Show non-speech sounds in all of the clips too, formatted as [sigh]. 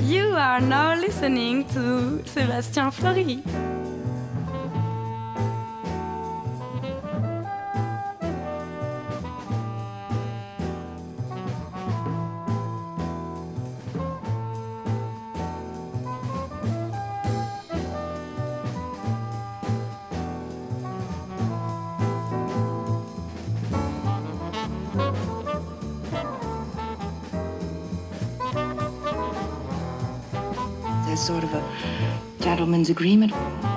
You are now listening to Sebastian Floris. Gentleman's agreement.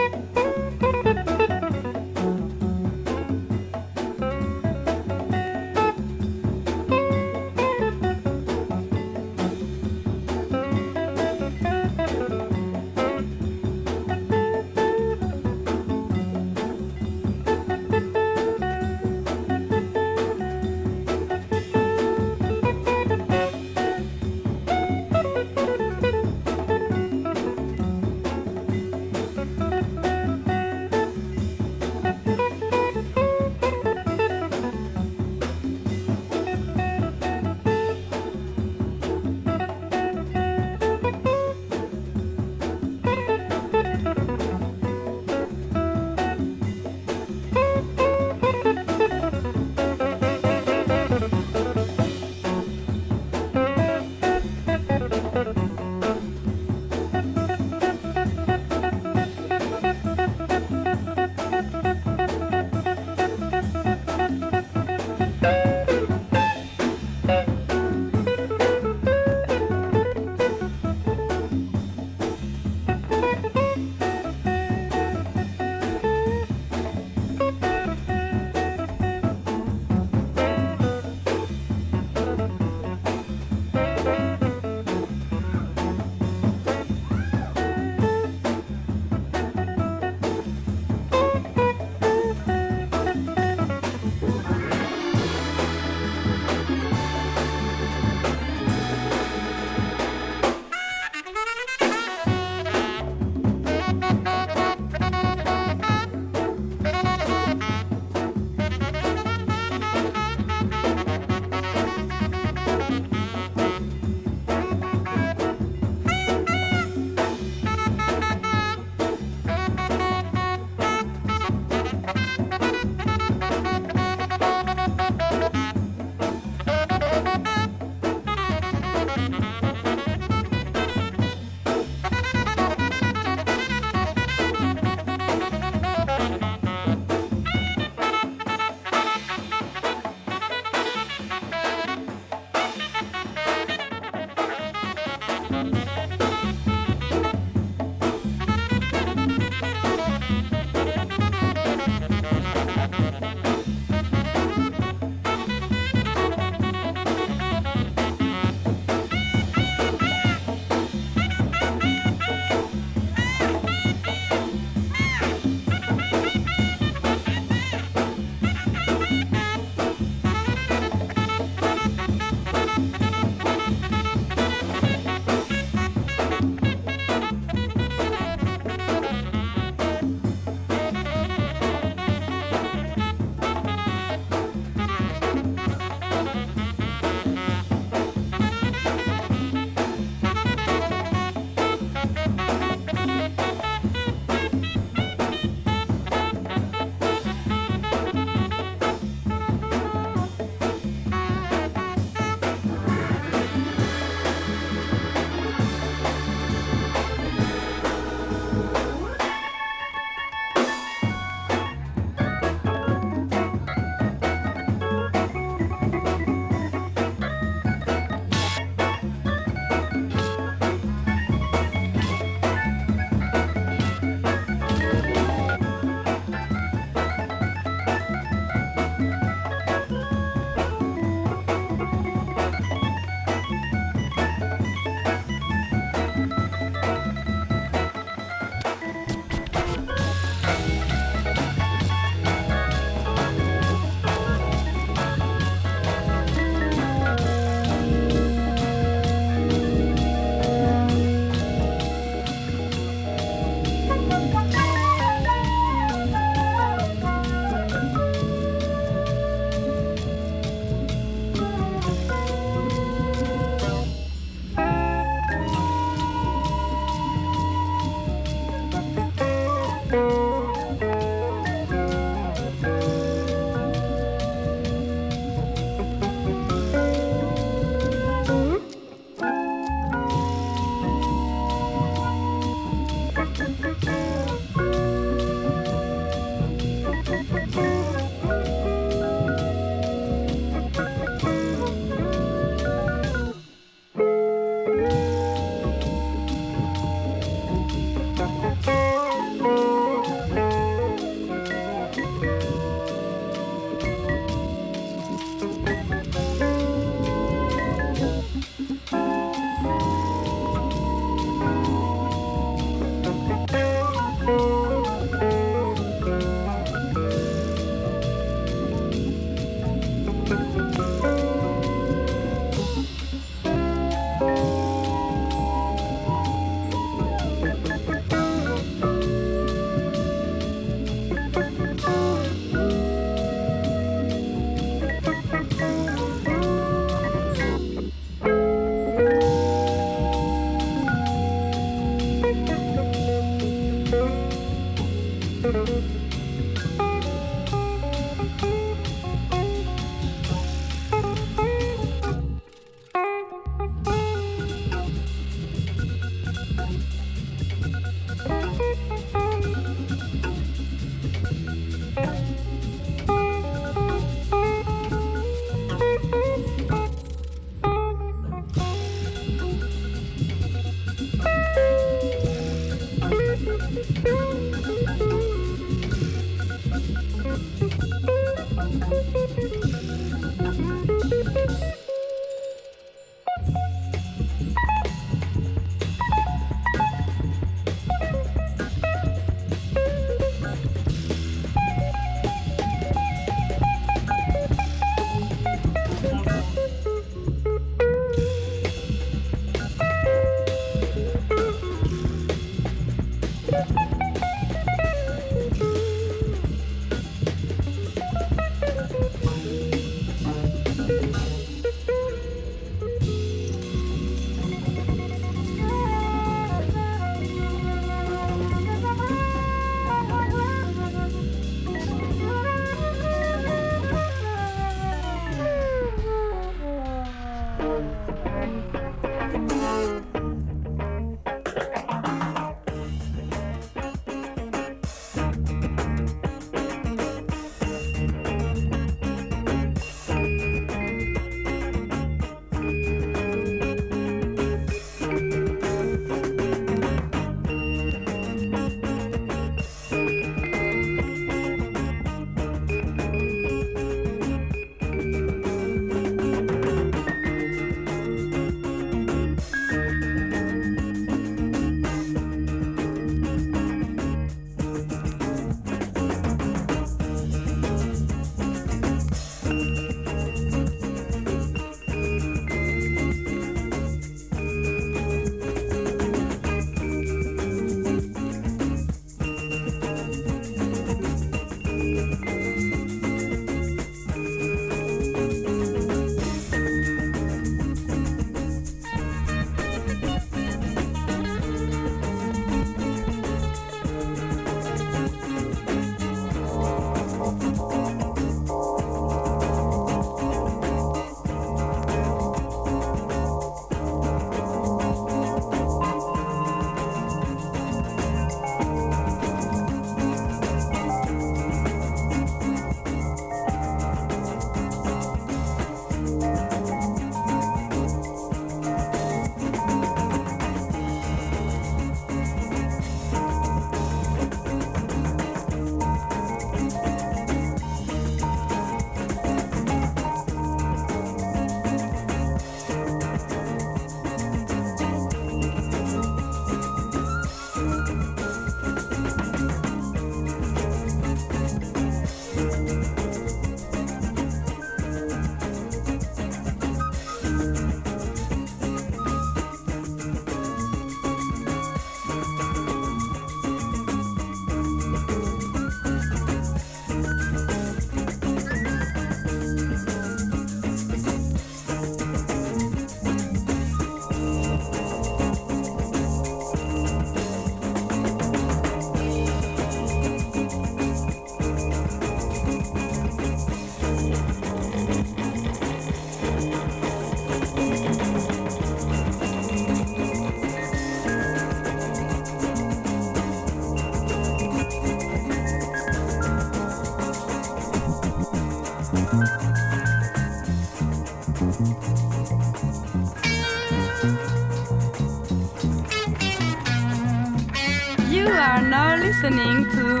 Listening to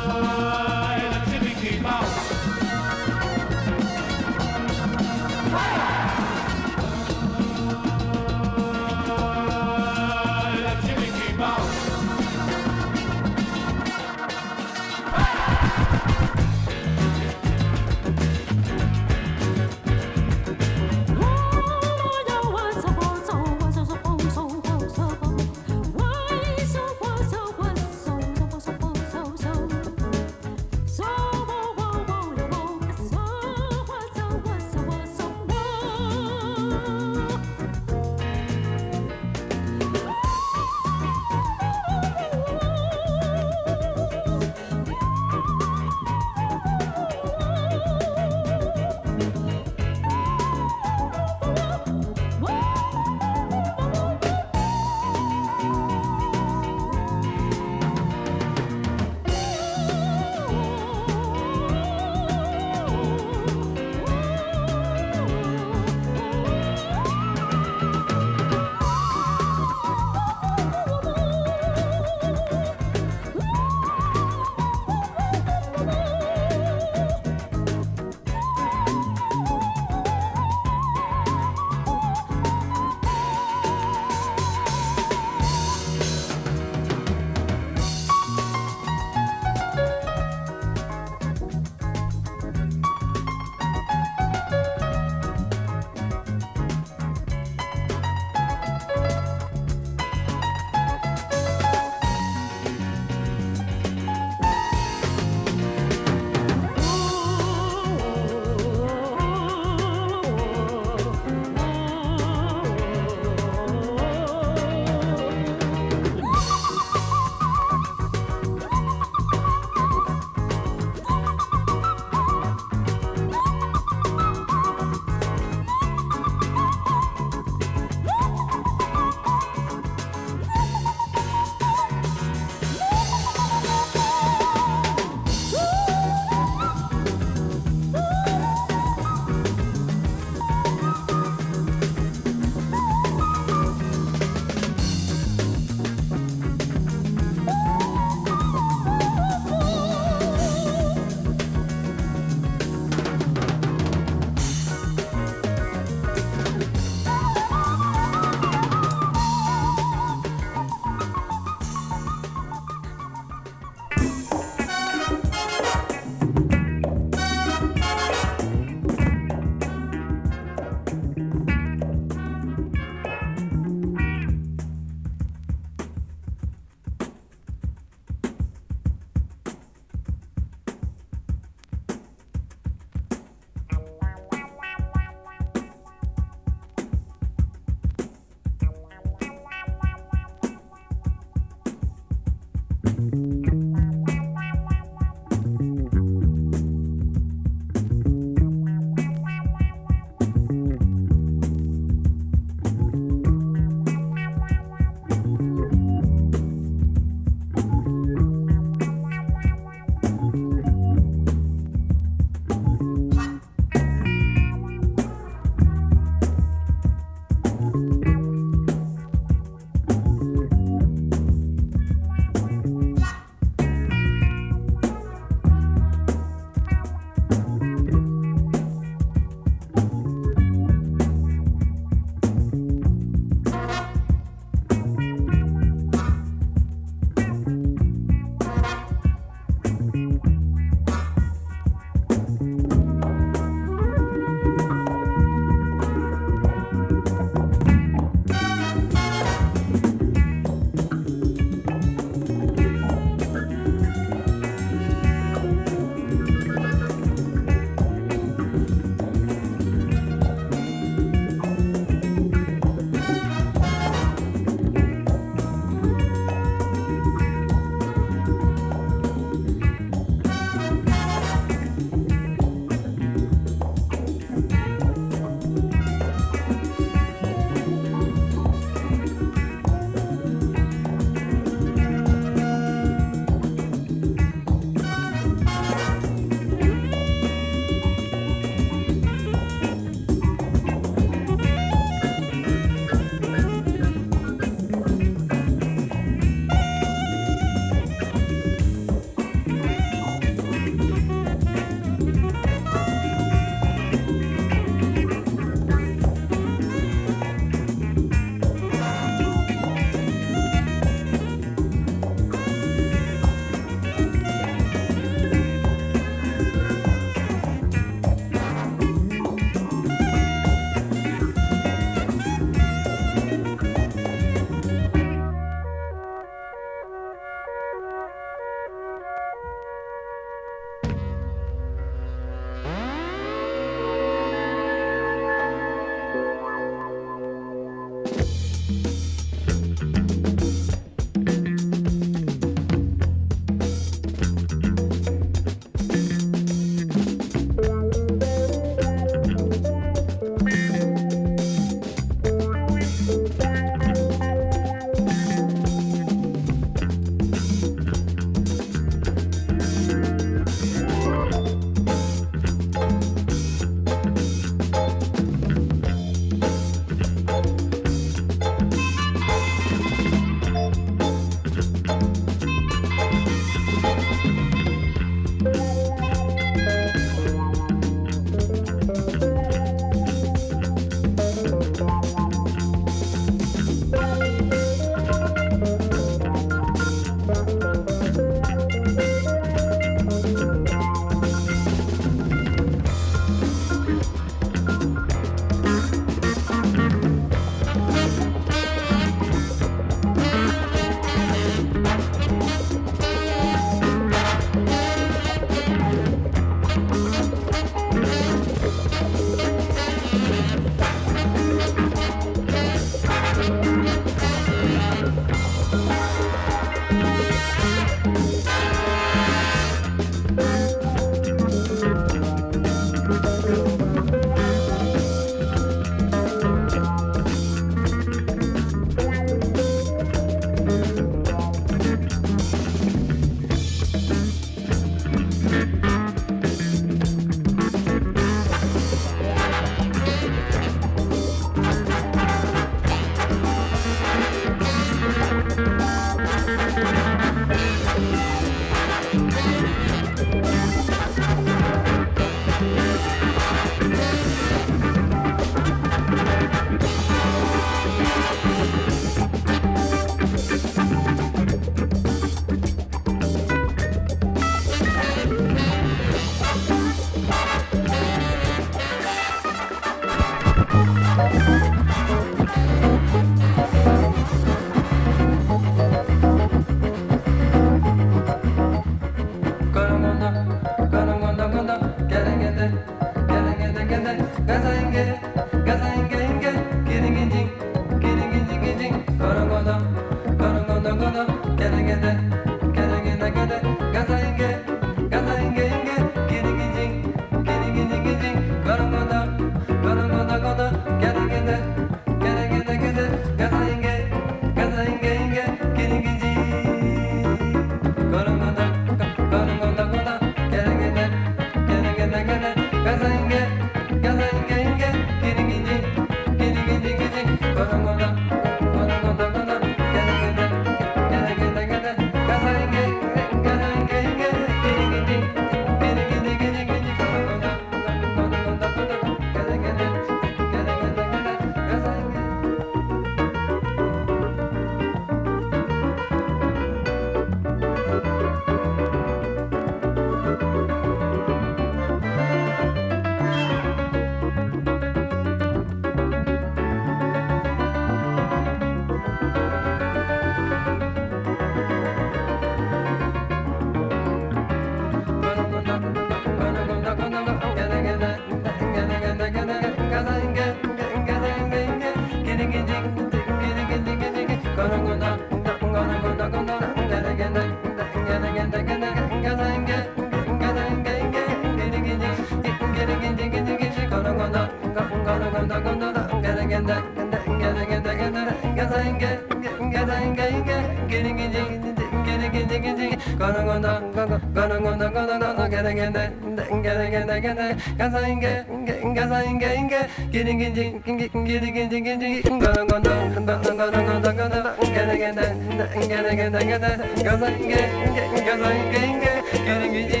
Getting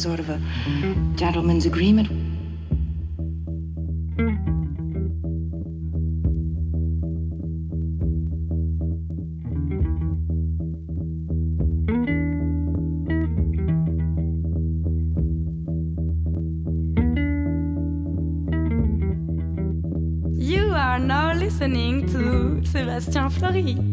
sort of a gentleman's agreement. You are now listening to Sebastian Floris.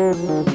Música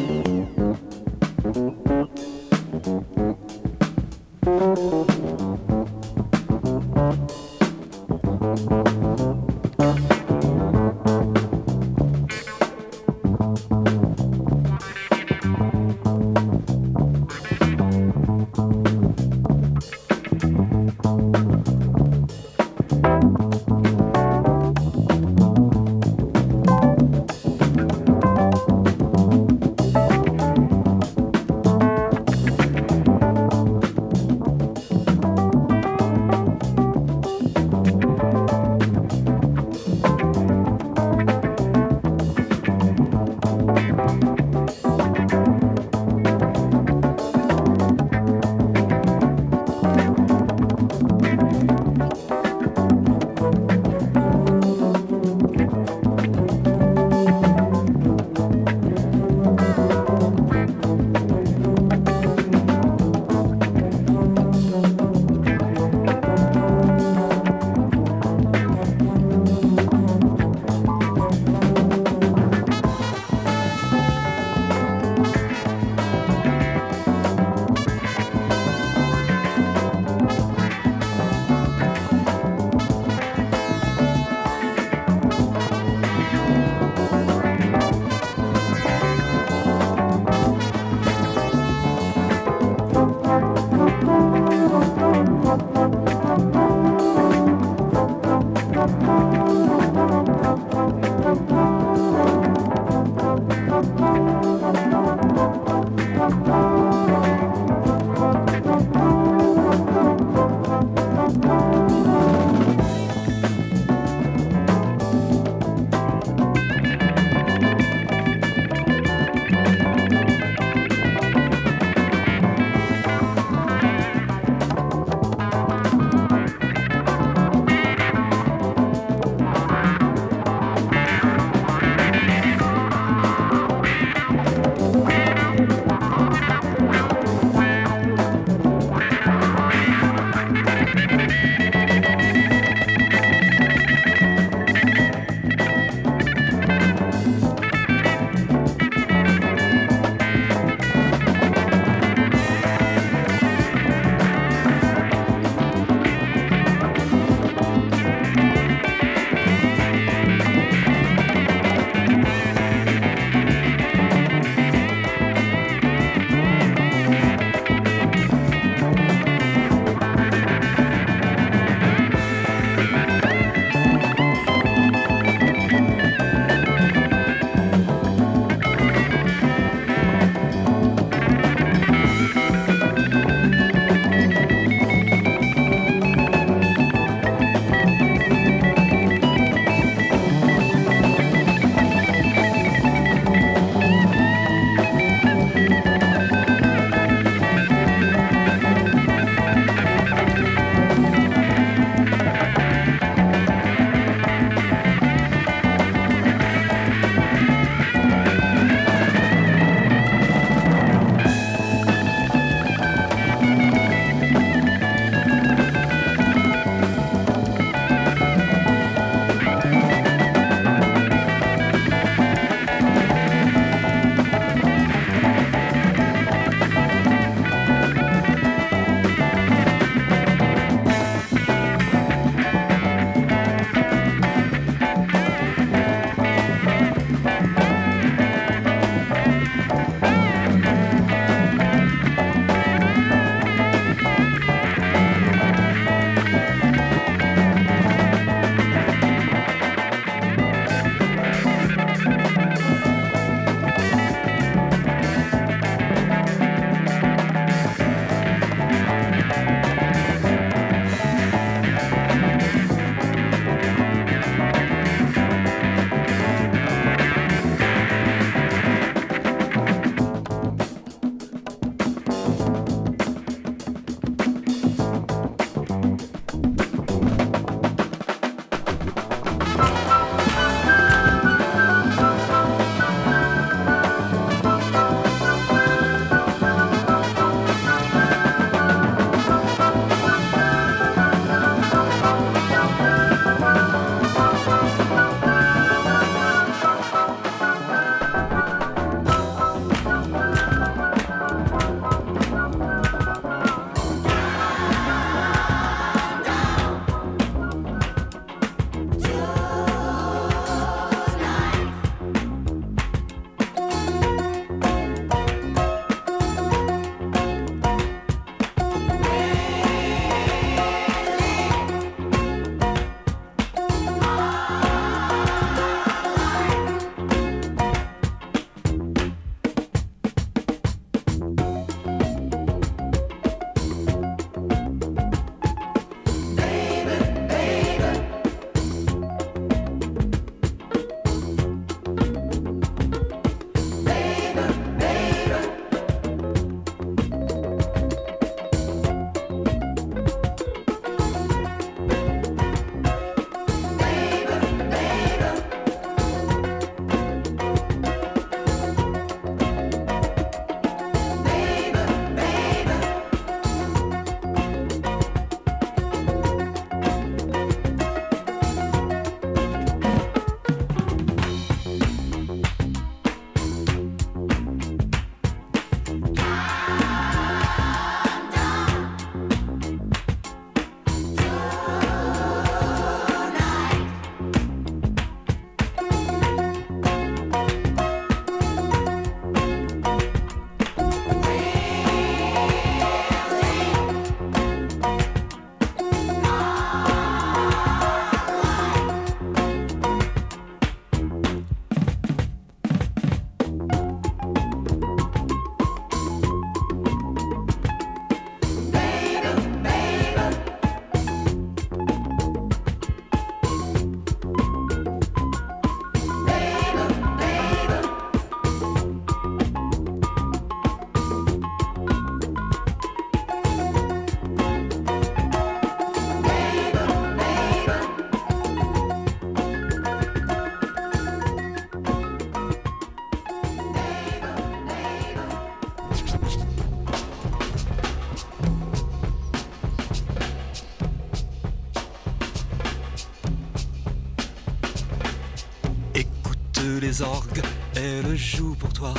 joue pour toi.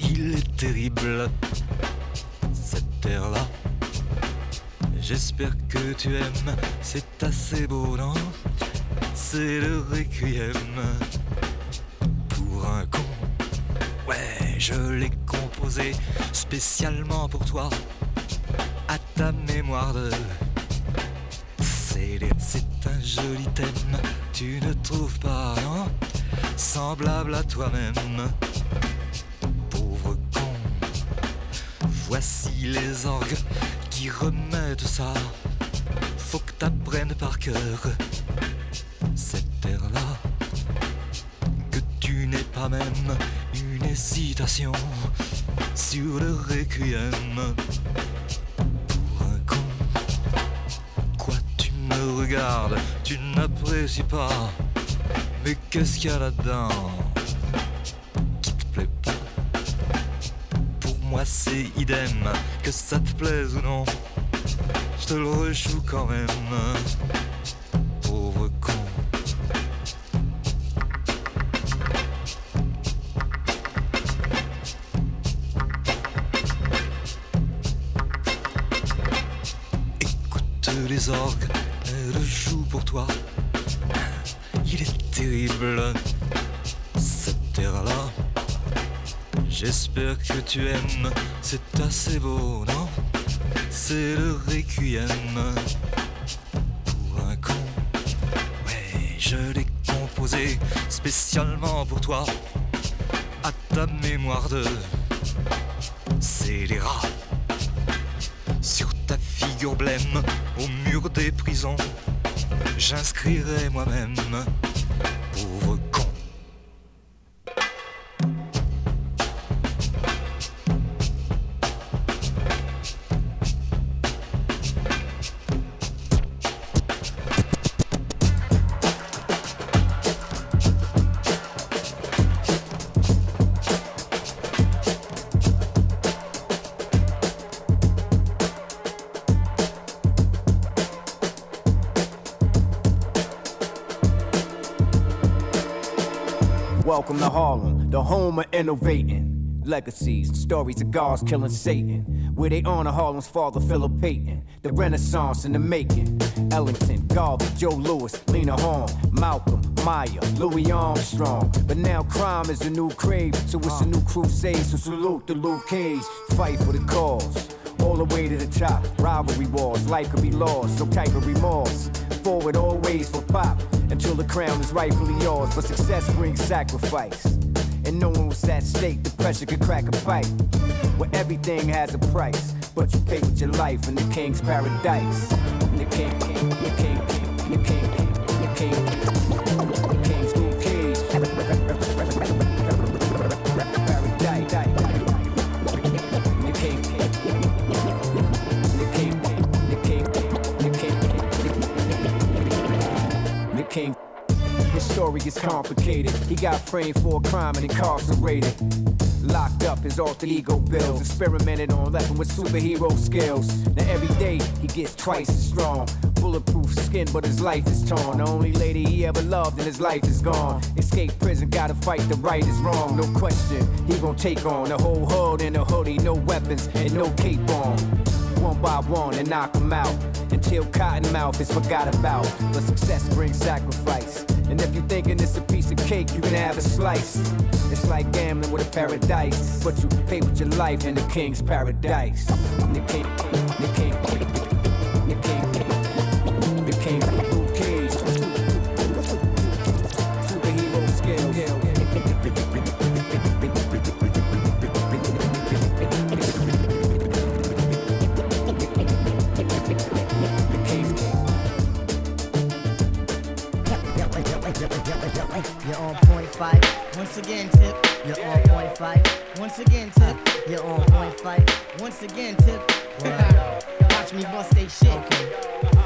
Il est terrible, cette terre-là. J'espère que tu aimes, c'est assez beau, non? C'est le requiem pour un con. Ouais, je l'ai composé spécialement pour toi, à ta mémoire de. C'est un joli thème, tu ne Semblable à toi-même, pauvre con. Voici les orgues qui remettent ça. Faut que t'apprennes par cœur cette terre-là. Que tu n'es pas même une hésitation sur le requiem. Pour un con, quoi tu me regardes, tu n'apprécies pas. Mais qu'est-ce qu'il y a là-dedans qui te plaît pas Pour moi c'est idem, que ça te plaise ou non. Je te le rejoue quand même. Pauvre con. Écoute les orgues, elles jouent pour toi. J'espère que tu aimes, c'est assez beau, non? C'est le requiem pour un con. Ouais, je l'ai composé spécialement pour toi, à ta mémoire de scélérat. Sur ta figure blême, au mur des prisons, j'inscrirai moi-même home of innovating. Legacies stories of gods killing Satan. Where they honor Harlem's father, Philip Payton. The Renaissance in the making. Ellington, Garvey, Joe Louis, Lena Horne, Malcolm, Maya, Louis Armstrong. But now crime is a new crave, so it's a new crusade. So salute the Luke Cage, fight for the cause. All the way to the top, rivalry wars, life could be lost, no type of remorse. Forward always for pop, until the crown is rightfully yours. But success brings sacrifice. And no one was at stake, the pressure could crack a fight. Where everything has a price, but you pay with your life in the king's paradise. The king, the king, the king, the king, complicated. He got framed for a crime and incarcerated. Locked up, his alter ego builds. Experimented on, laughing with superhero skills. Now every day he gets twice as strong. Bulletproof skin, but his life is torn. The only lady he ever loved and his life is gone. Escape prison, gotta fight the right is wrong. No question, he gon' take on the whole hood in a hoodie, no weapons and no cape on one by one and knock them out until Cottonmouth is forgot about. But success brings sacrifice. And if you're thinking it's a piece of cake, you can have a slice. It's like gambling with a paradise, but you pay with your life in the king's paradise. The king, the king, point five. Once again, tip. You're on point five. Once again, tip. [laughs] Watch me bust they shit. Okay.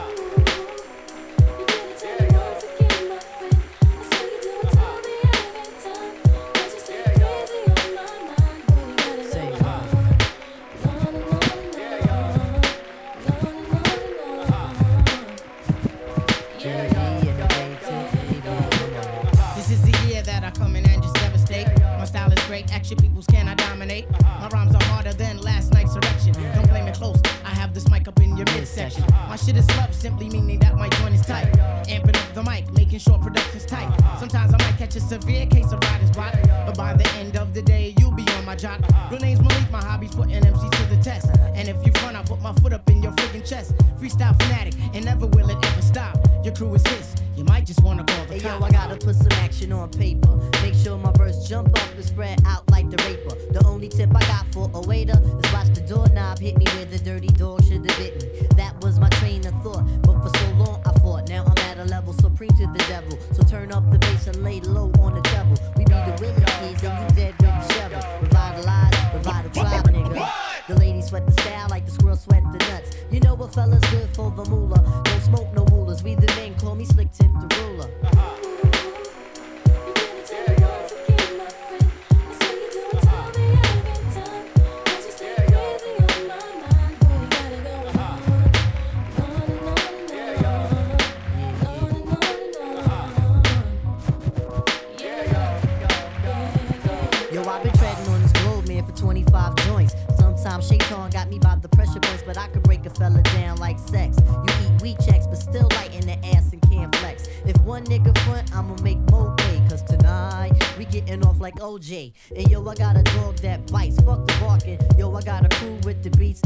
And yo, I got a dog that bites. Fuck the barking. Yo, I got a crew with the beats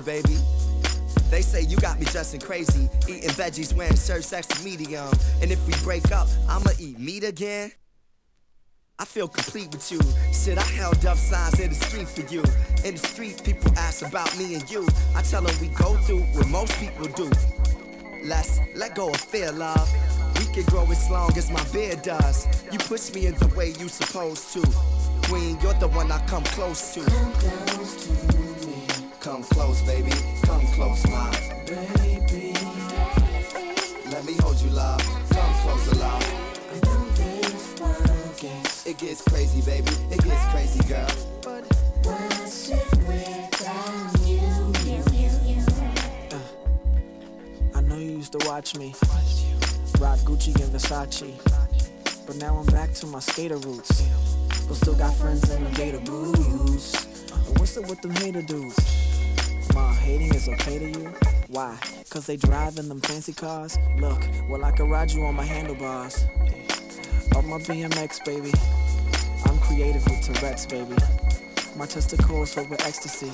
baby. They say you got me dressing crazy, eating veggies when serve sex to medium. And if we break up, I'ma eat meat again. I feel complete with you. Shit, I held up signs in the street for you. In the street, people ask about me and you. I tell them we go through what most people do. Let's let go of fear, love. We can grow as long as my beard does. You push me in the way you supposed to. Queen, you're the one I come close to. Come close, baby. Come close, my baby. Let me hold you, love. Come closer, love. It gets crazy, baby. It gets crazy, girl. But what's it without you? Uh, I know you used to watch me rock Gucci and Versace, but now I'm back to my skater roots. But still got friends in the gator boots. Uh, what's up with them hater dudes? Ma, hating is okay to you? Why? Cause they in them fancy cars? Look, well, I can ride you on my handlebars. Of my BMX, baby. I'm creative with Tourette's, baby. My testicles filled with ecstasy.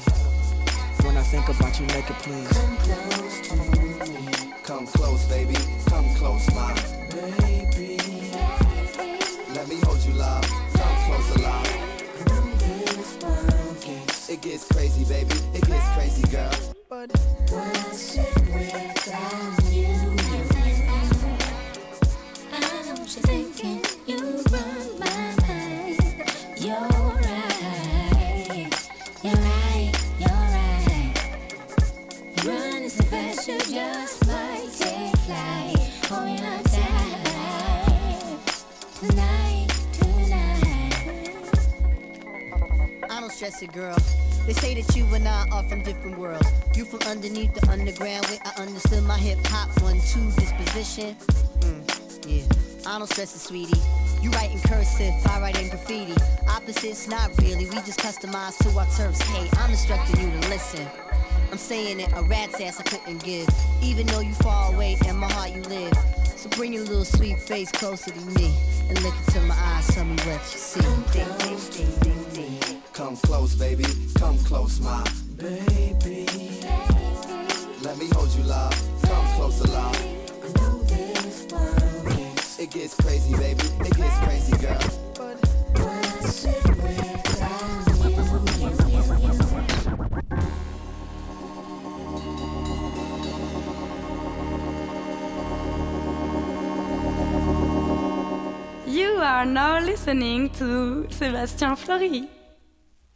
When I think about you make it please. Come close to me. Come close, baby. Come close, my baby. Let me hold you, love. Come close, love. It gets crazy, baby. It gets crazy, girl. But what's it without you? I know you're thinking you run. stress it, girl. They say that you and I are from different worlds. You from underneath the underground where I understood my hip hop one two disposition. Mm, yeah, I don't stress it, sweetie. You write in cursive, I write in graffiti. Opposites, not really. We just customize to our terms. Hey, I'm instructing you to listen. I'm saying it, a rat's ass I couldn't give. Even though you far away, in my heart you live. So bring your little sweet face closer to me and look into my eyes, tell me what you see. Come close, baby. Come close, my baby. Let me hold you, love. Come closer, love. It gets crazy, baby. It gets crazy, girl. but You are now listening to Sebastian Floris.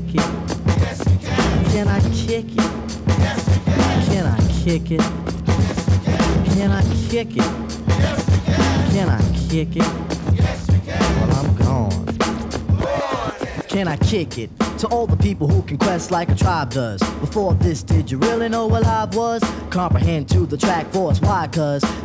kick it? Can. I kick it? Can. I kick it? Can. I kick it? Can. I kick it? Yes. Well, I'm gone. Can I kick it? To all the people who can quest like a tribe does. Before this, did you really know what live was? Comprehend to the track force, why? Cause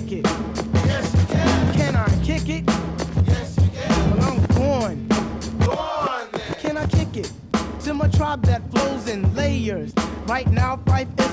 Kick it? Yes, you can. Can I kick it? Yes, you can. Well, I'm. Go on then. Can I kick it? To my tribe that flows in layers. Right now,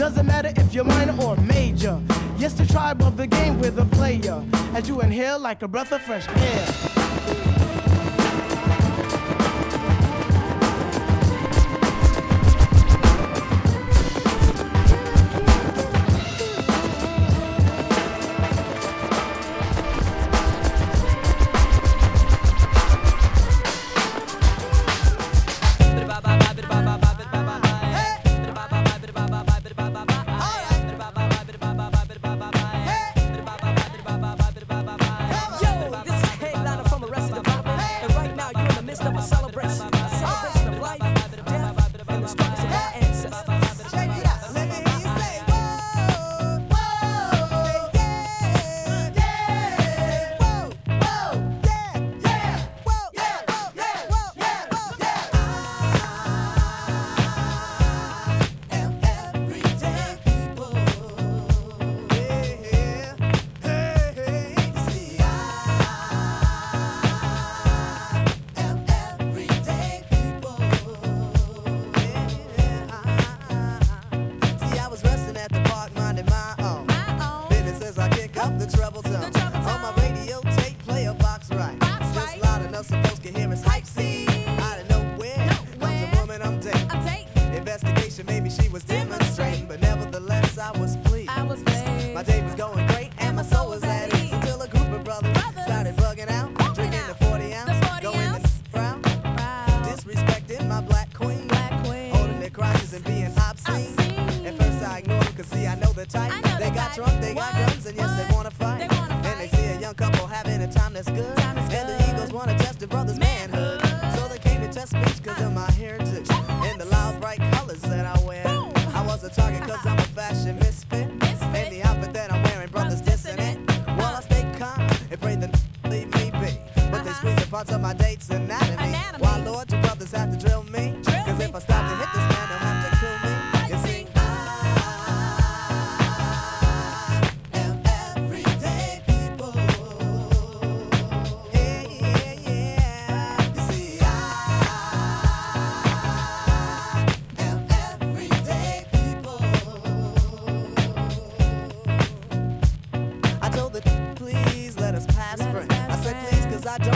Doesn't matter if you're minor or major. Yes, the tribe of the game with a player. As you inhale like a breath of fresh air.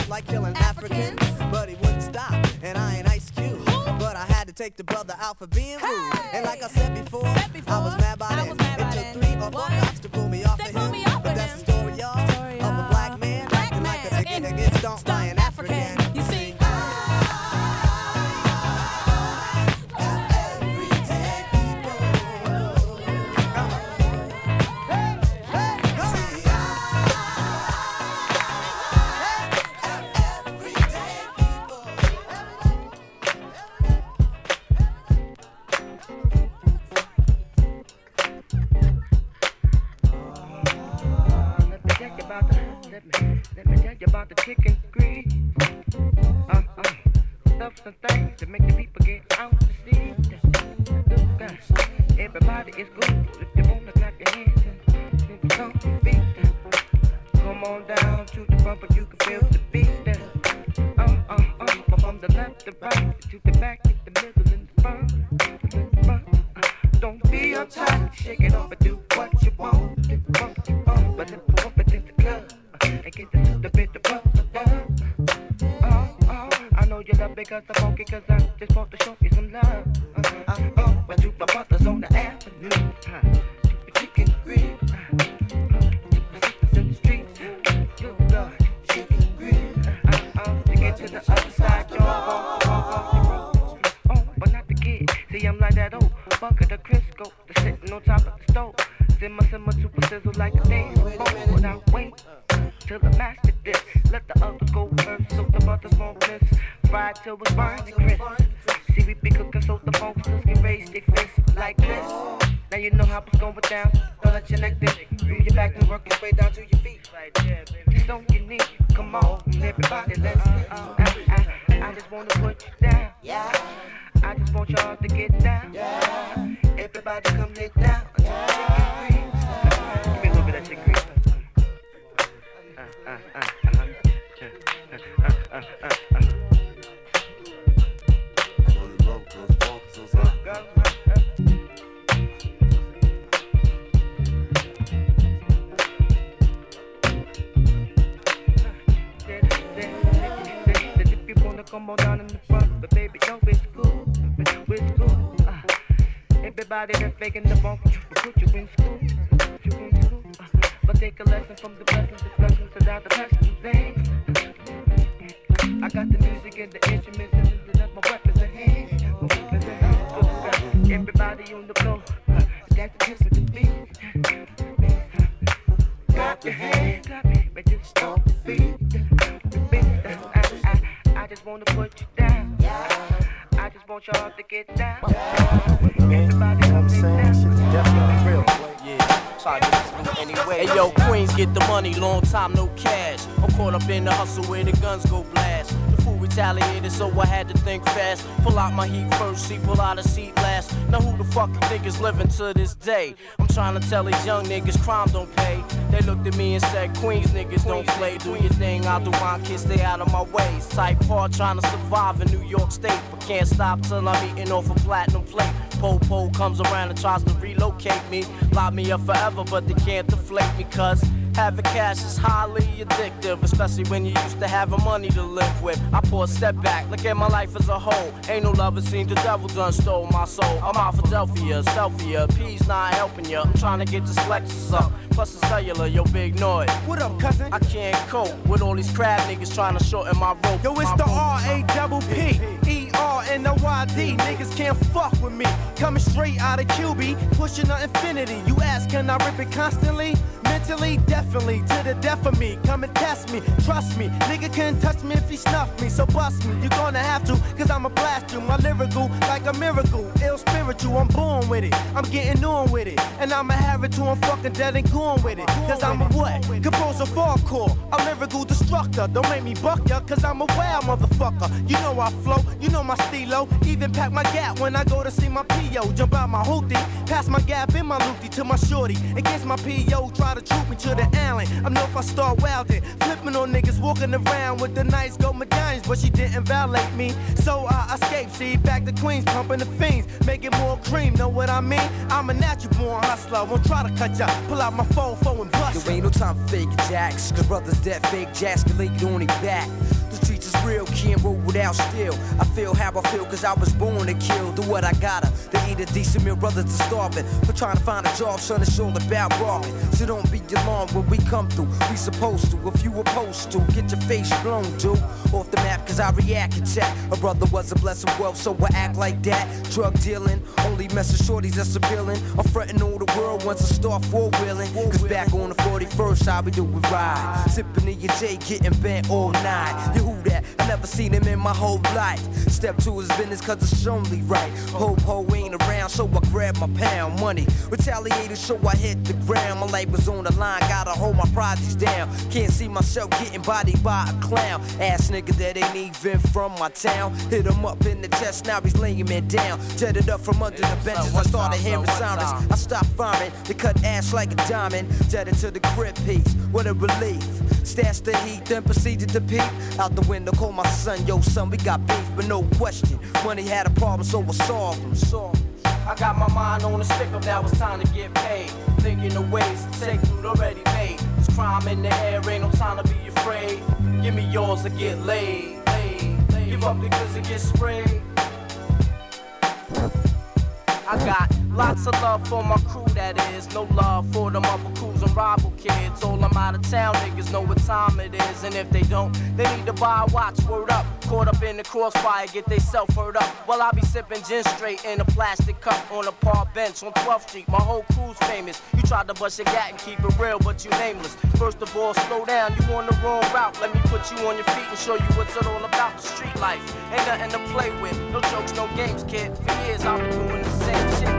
Like killing Africans. But he wouldn't stop, and I ain't Ice Cube. But I had to take the brother out for being rude. And like I said before, making the bump, up in the hustle where the guns go blast. The fool retaliated, so I had to think fast. Pull out my heat first, see, pull out a seat last. Now who the fuck you think is living to this day? I'm trying to tell these young niggas crime don't pay. They looked at me and said, Queens niggas don't play. Do your thing, I'll do mine, kids stay out of my way. Type hard trying to survive in New York State, but can't stop till I'm eating off a platinum plate. Po-po comes around and tries to relocate me. Lock me up forever, but they can't deflate me, cause having cash is highly addictive, especially when you used to having money to live with. I pull a step back, look at my life as a whole. Ain't no lover seen the devil done stole my soul. I'm out Philadelphia, selfie, P's not helping ya. I'm trying to get this Lexus up. Plus the cellular, yo, Big Noyd. What up, cousin? I can't cope with all these crab niggas trying to shorten my rope. Yo, it's the. R A double P E R N O Y D. Niggas can't fuck with me. Coming straight out of QB, pushing the infinity. You ask, can I rip it constantly? Mentally, definitely, to the death of me. Come and test me, trust me. Nigga can't touch me if he snuff me, so bust me. You're gonna have to, cause I'ma blast you. My lyrical, like a miracle. Ill spiritual, I'm born with it. I'm getting on with it. And I'ma have it till I'm fucking dead and gone with it. Cause I'm a what? Composer hardcore. A lyrical destructor. Don't make me buck ya, cause I'm a wild motherfucker. You know I flow, you know my stilo. Even pack my gap when I go to see my PO. Jump out my hoopty, pass my gap in my loopty to my shorty. Against my PO, try to me to the alley. I know if I start wildin', flipping on niggas walking around with the nice gold medallions, but she didn't violate me. So I escaped, see, back to Queens, pumping the fiends, making more cream. Know what I mean? I'm a natural born hustler. Won't try to cut ya, pull out my phone, phone and bust. There ain't no time for fake jacks. The brothers that fake jacks can lay on their back. The streets is real, can't roll without steel. I feel how I feel, cause I was born to kill. Do what I gotta. They eat a decent meal, brothers are starving. But trying to find a job, son, it's all about robbing. So don't be alarmed when we come through. We supposed to, if you opposed to, get your face blown, dude. Off the map, cause I react and. A brother was a blessing wealth, so I act like that. Drug dealing, only messing shorties that's appealing. I'm fronting all the world once I start four wheeling. Cause back on the 41st, how we do we ride. Sipping in your J, getting bent all night. You who that? I never seen him in my whole life. Step to his business cause it's only right. Hope ho ain't around, so I grab my pound money. Retaliated, so I hit the ground. My life was on the line, gotta hold my projects down. Can't see myself getting bodied by a clown. Ass nigga that ain't even from my town. Hit him up in the chest, now he's laying me down. Jetted up from under the benches, I started hearing sirens. I stopped firing, they cut ash like a diamond. Jetted to the crib piece, what a relief. Stash the heat, then proceeded to peep. Out the window, call my son, yo son, we got beef, but no question. Money had a problem, so I solved him. Solved him. I got my mind on a stick up, now it's time to get paid. Thinking of ways to take food already made. There's crime in the air, ain't no time to be afraid. Give me yours to get laid. laid, laid. Give up because it gets sprayed. I got lots of love for my crew, that is. No love for them other crews and rival kids. All them out of town niggas know what time it is. And if they don't, they need to buy a watch. Word up. Caught up in the crossfire, get they self hurt up. While I be sipping gin straight in a plastic cup on a park bench on 12th Street. My whole crew's famous. You tried to bust your gat and keep it real, but you nameless. First of all, slow down, you on the wrong route. Let me put you on your feet and show you what's it all about. The street life ain't nothing to play with. No jokes, no games, kid. For years I've been doing the same shit.